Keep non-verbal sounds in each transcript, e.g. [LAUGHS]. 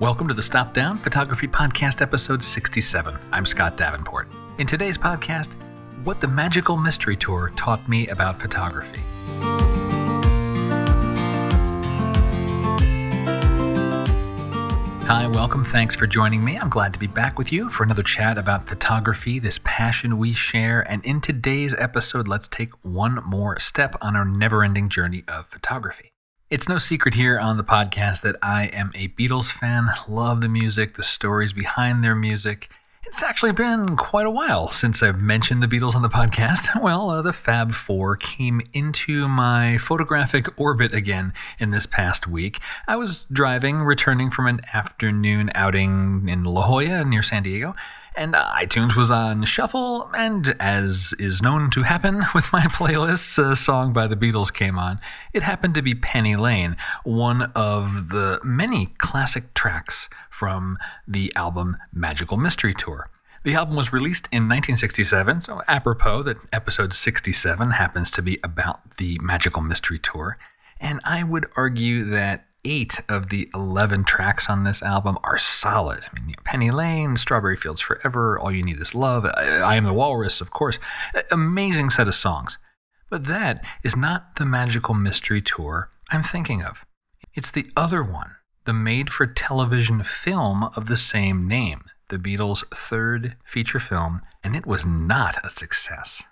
Welcome to the Stop Down Photography Podcast, episode 67. I'm Scott Davenport. In today's podcast, what the Magical Mystery Tour taught me about photography. Hi, welcome. Thanks for joining me. I'm glad to be back with you for another chat about photography, this passion we share. And in today's episode, let's take one more step on our never ending journey of photography. It's no secret here on the podcast that I am a Beatles fan, love the music, the stories behind their music. It's actually been quite a while since I've mentioned the Beatles on the podcast. [LAUGHS] Well, uh, the Fab Four came into my photographic orbit again in this past week. I was driving, returning from an afternoon outing in La Jolla near San Diego, and iTunes was on shuffle, and as is known to happen [LAUGHS] with my playlists, a song by the Beatles came on. It happened to be Penny Lane, one of the many classic tracks from the album Magical Mystery Tour. The album was released in 1967, so apropos that episode 67 happens to be about the Magical Mystery Tour. And I would argue that eight of the 11 tracks on this album are solid. I mean, Penny Lane, Strawberry Fields Forever, All You Need Is Love, I, I Am the Walrus, of course. Amazing set of songs. But that is not the Magical Mystery Tour I'm thinking of. It's the other one, the made for television film of the same name, the Beatles' third feature film, and it was not a success.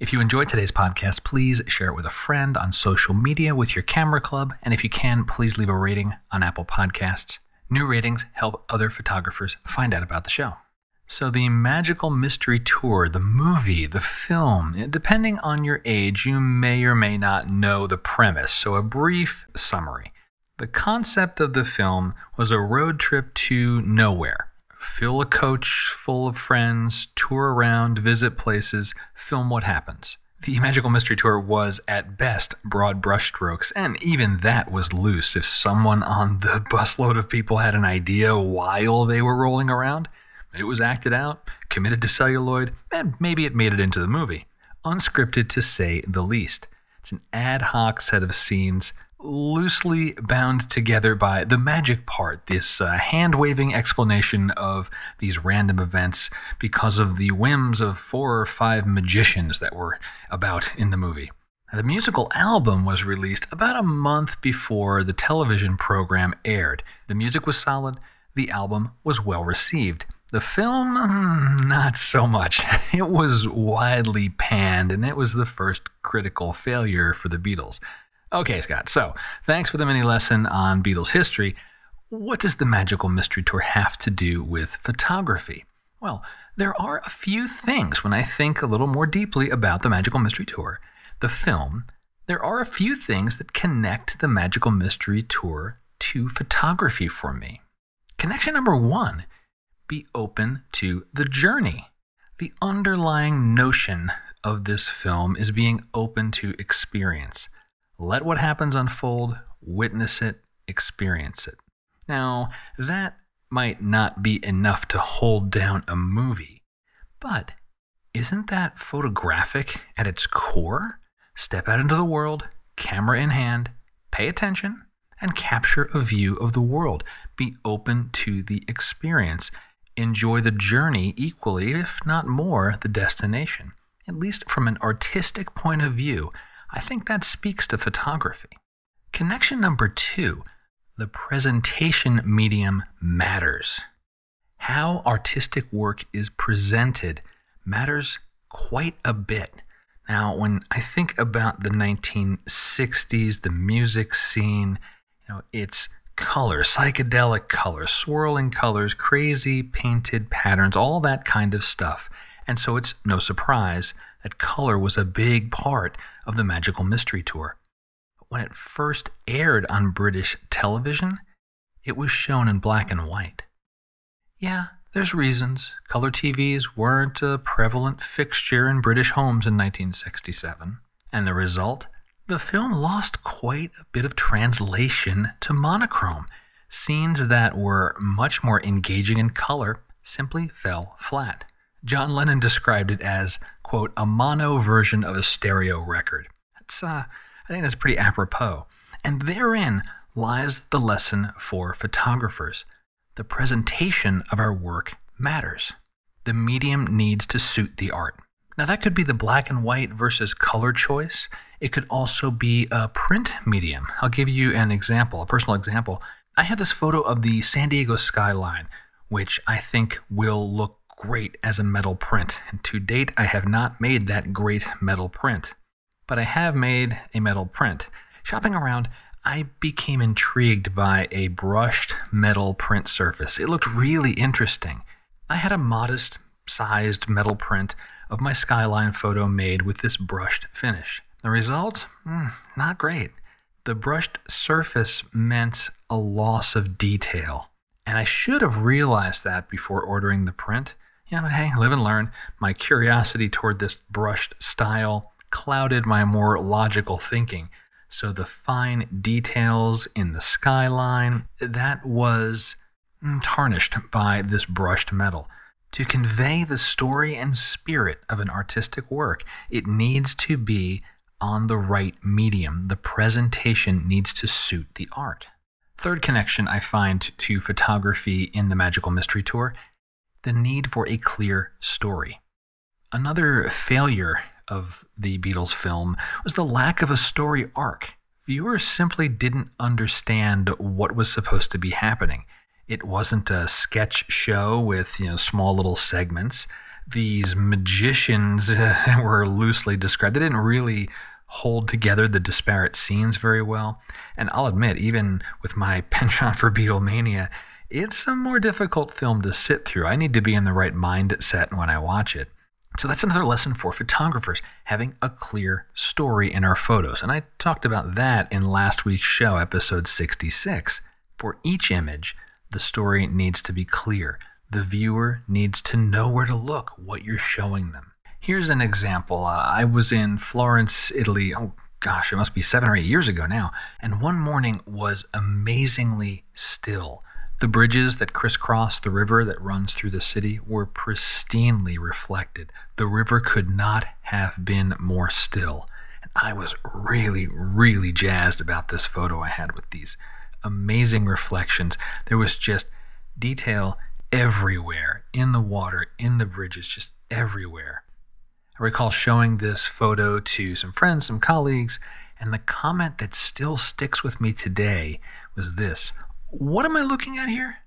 If you enjoyed today's podcast, please share it with a friend on social media with your camera club. And if you can, please leave a rating on Apple Podcasts. New ratings help other photographers find out about the show. So, the Magical Mystery Tour, the movie, the film, eh, depending on your age, you may or may not know the premise. So, a brief summary. The concept of the film was a road trip to nowhere fill a coach full of friends, tour around, visit places, film what happens. The Magical Mystery Tour was, at best, broad brushstrokes, and even that was loose. If someone on the [LAUGHS] busload of people had an idea while they were rolling around, it was acted out, committed to celluloid, and maybe it made it into the movie. Unscripted to say the least. It's an ad hoc set of scenes loosely bound together by the magic part, this uh, hand waving explanation of these random events because of the whims of four or five magicians that were about in the movie. The musical album was released about a month before the television program aired. The music was solid, the album was well received. The film, mm, not so much. [LAUGHS] It was widely panned, and it was the first critical failure for the Beatles. Okay, Scott, so thanks for the mini lesson on Beatles history. What does the Magical Mystery Tour have to do with photography? Well, there are a few things when I think a little more deeply about the Magical Mystery Tour, the film. There are a few things that connect the Magical Mystery Tour to photography for me. Connection number one be open to the journey. The underlying notion of this film is being open to experience. Let what happens unfold, witness it, experience it. Now, that might not be enough to hold down a movie, but isn't that photographic at its core? Step out into the world, camera in hand, pay attention, and capture a view of the world. Be open to the experience. Enjoy the journey equally, if not more, the destination. At least from an artistic point of view, I think that speaks to photography. Connection number two the presentation medium matters. How artistic work is presented matters quite a bit. Now, when I think about the 1960s, the music scene, you know, it's color, psychedelic color, swirling colors, crazy painted patterns, all that kind of stuff. And so it's no surprise that color was a big part of the Magical Mystery Tour. When it first aired on British television, it was shown in black and white. Yeah, there's reasons. Color TVs weren't a prevalent fixture in British homes in 1967. And the result? The film lost quite a bit of translation to monochrome. Scenes that were much more engaging in color simply fell flat. John Lennon described it as quote, a mono version of a stereo record. That's, uh, I think that's pretty apropos. And therein lies the lesson for photographers. the presentation of our work matters. The medium needs to suit the art. Now, that could be the black and white versus color choice. It could also be a print medium. I'll give you an example, a personal example. I have this photo of the San Diego skyline, which I think will look great as a metal print. And to date, I have not made that great metal print. But I have made a metal print. Shopping around, I became intrigued by a brushed metal print surface. It looked really interesting. I had a modest sized metal print of my skyline photo made with this brushed finish. The result? Mm, not great. The brushed surface meant a loss of detail. And I should have realized that before ordering the print. Yeah, but hey, live and learn. My curiosity toward this brushed style clouded my more logical thinking. So the fine details in the skyline, that was mm, tarnished by this brushed metal. To convey the story and spirit of an artistic work, it needs to be on the right medium. The presentation needs to suit the art. Third connection I find to photography in the Magical Mystery Tour the need for a clear story. Another failure of the Beatles film was the lack of a story arc. Viewers simply didn't understand what was supposed to be happening. It wasn't a sketch show with you know small little segments. These magicians [LAUGHS] were loosely described. They didn't really hold together the disparate scenes very well. And I'll admit, even with my [LAUGHS] penchant for Beatlemania, it's a more difficult film to sit through. I need to be in the right mindset when I watch it. So that's another lesson for photographers, having a clear story in our photos. And I talked about that in last week's show, episode 66. For each image, the story needs to be clear. The viewer needs to know where to look, what you're showing them. Here's an example. Uh, I was in Florence, Italy. Oh gosh, it must be seven or eight years ago now. And one morning was amazingly still. The bridges that crisscross the river that runs through the city were pristinely reflected. The river could not have been more still. And I was really, really jazzed about this photo I had with these amazing reflections. There was just detail everywhere in the water, in the bridges, just everywhere. I recall showing this photo to some friends, some colleagues, and the comment that still sticks with me today was this What am I looking at here?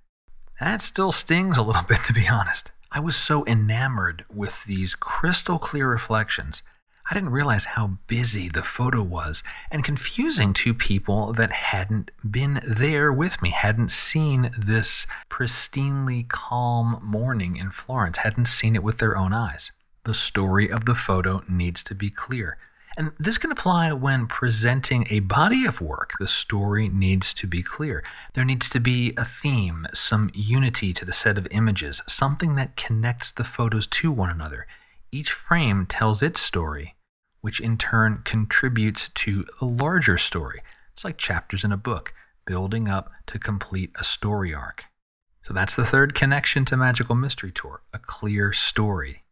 That still stings a little [LAUGHS] bit, to be honest. I was so enamored with these crystal clear reflections. I didn't realize how busy the photo was and confusing to people that hadn't been there with me, hadn't seen this pristinely calm morning in Florence, hadn't seen it with their own eyes the story of the photo needs to be clear. And this can apply when presenting a body of work. The story needs to be clear. There needs to be a theme, some unity to the set of images, something that connects the photos to one another. Each frame tells its story, which in turn contributes to the larger story. It's like chapters in a book, building up to complete a story arc. So that's the third connection to Magical Mystery Tour a clear story.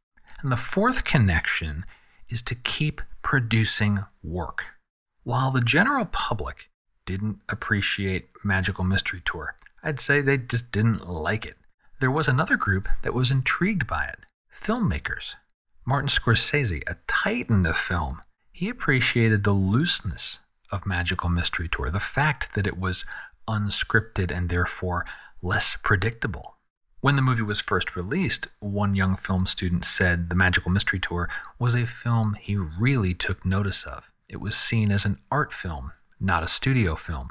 And the fourth connection is to keep producing work. While the general public didn't appreciate Magical Mystery Tour, I'd say they just didn't like it. There was another group that was intrigued by it filmmakers. Martin Scorsese, a titan of film, he appreciated the looseness of Magical Mystery Tour, the fact that it was unscripted and therefore less predictable. When the movie was first released, one young film student said The Magical Mystery Tour was a film he really took notice of. It was seen as an art film, not a studio film.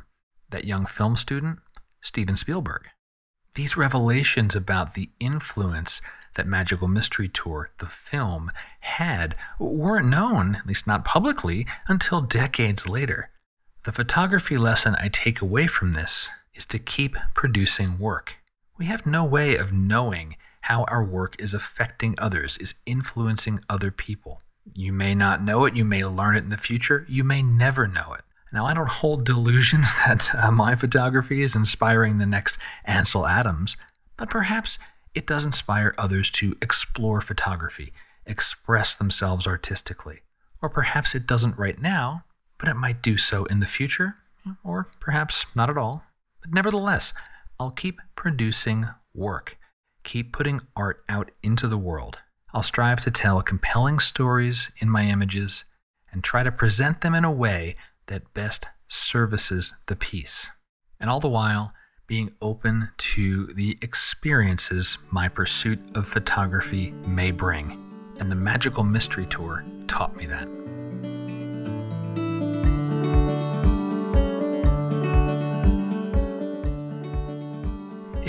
That young film student? Steven Spielberg. These revelations about the influence that Magical Mystery Tour, the film, had weren't known, at least not publicly, until decades later. The photography lesson I take away from this is to keep producing work. We have no way of knowing how our work is affecting others, is influencing other people. You may not know it, you may learn it in the future, you may never know it. Now, I don't hold delusions [LAUGHS] that uh, my photography is inspiring the next Ansel Adams, but perhaps it does inspire others to explore photography, express themselves artistically. Or perhaps it doesn't right now, but it might do so in the future, or perhaps not at all. But nevertheless, I'll keep producing work, keep putting art out into the world. I'll strive to tell compelling stories in my images and try to present them in a way that best services the piece. And all the while, being open to the experiences my pursuit of photography may bring. And the Magical Mystery Tour taught me that.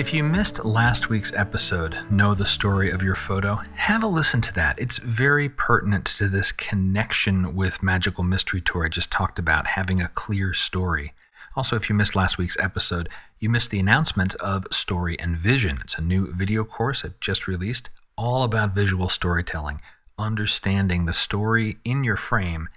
If you missed last week's episode, Know the Story of Your Photo, have a listen to that. It's very pertinent to this connection with Magical Mystery Tour I just talked about, having a clear story. Also, if you missed last week's episode, you missed the announcement of Story and Vision. It's a new video course that just released, all about visual storytelling, understanding the story in your frame,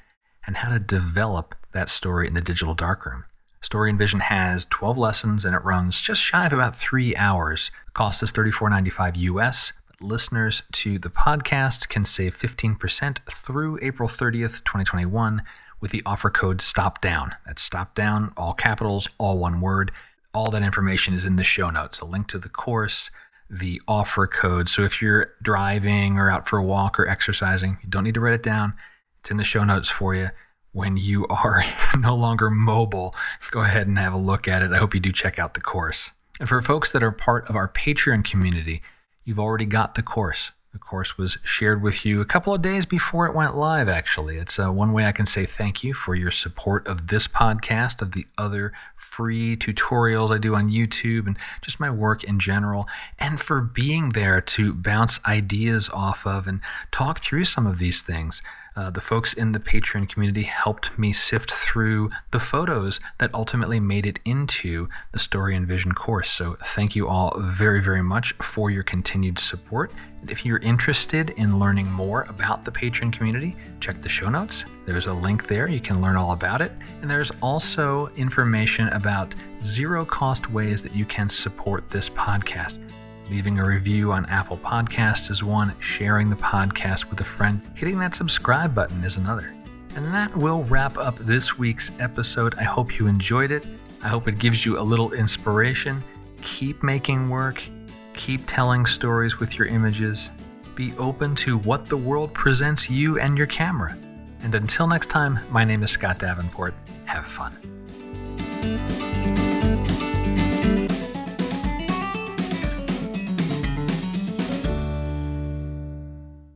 and how to develop that story in the digital darkroom. Story and Vision has 12 lessons and it runs just shy of about three hours. Cost is $34.95 US. Listeners to the podcast can save 15% through April 30th, 2021 with the offer code STOPDOWN. That's STOP DOWN, all capitals, all one word. All that information is in the show notes. A link to the course, the offer code. So if you're driving or out for a walk or exercising, you don't need to write it down. It's in the show notes for you when you are [LAUGHS] no longer mobile, go ahead and have a look at it. I hope you do check out the course. And for folks that are part of our Patreon community, you've already got the course. The course was shared with you a couple of days before it went live, actually. It's uh, one way I can say thank you for your support of this podcast, of the other free tutorials I do on YouTube, and just my work in general, and for being there to bounce ideas off of and talk through some of these things. Uh, the folks in the Patreon community helped me sift through the photos that ultimately made it into the Story and Vision course. So, thank you all very, very much for your continued support. And if you're interested in learning more about the Patreon community, check the show notes. There's a link there. You can learn all about it. And there's also information about zero cost ways that you can support this podcast. Leaving a review on Apple Podcasts is one, sharing the podcast with a friend, hitting that subscribe button is another. And that will wrap up this week's episode. I hope you enjoyed it. I hope it gives you a little inspiration. Keep making work, keep telling stories with your images. Be open to what the world presents you and your camera. And until next time, my name is Scott Davenport. Have fun.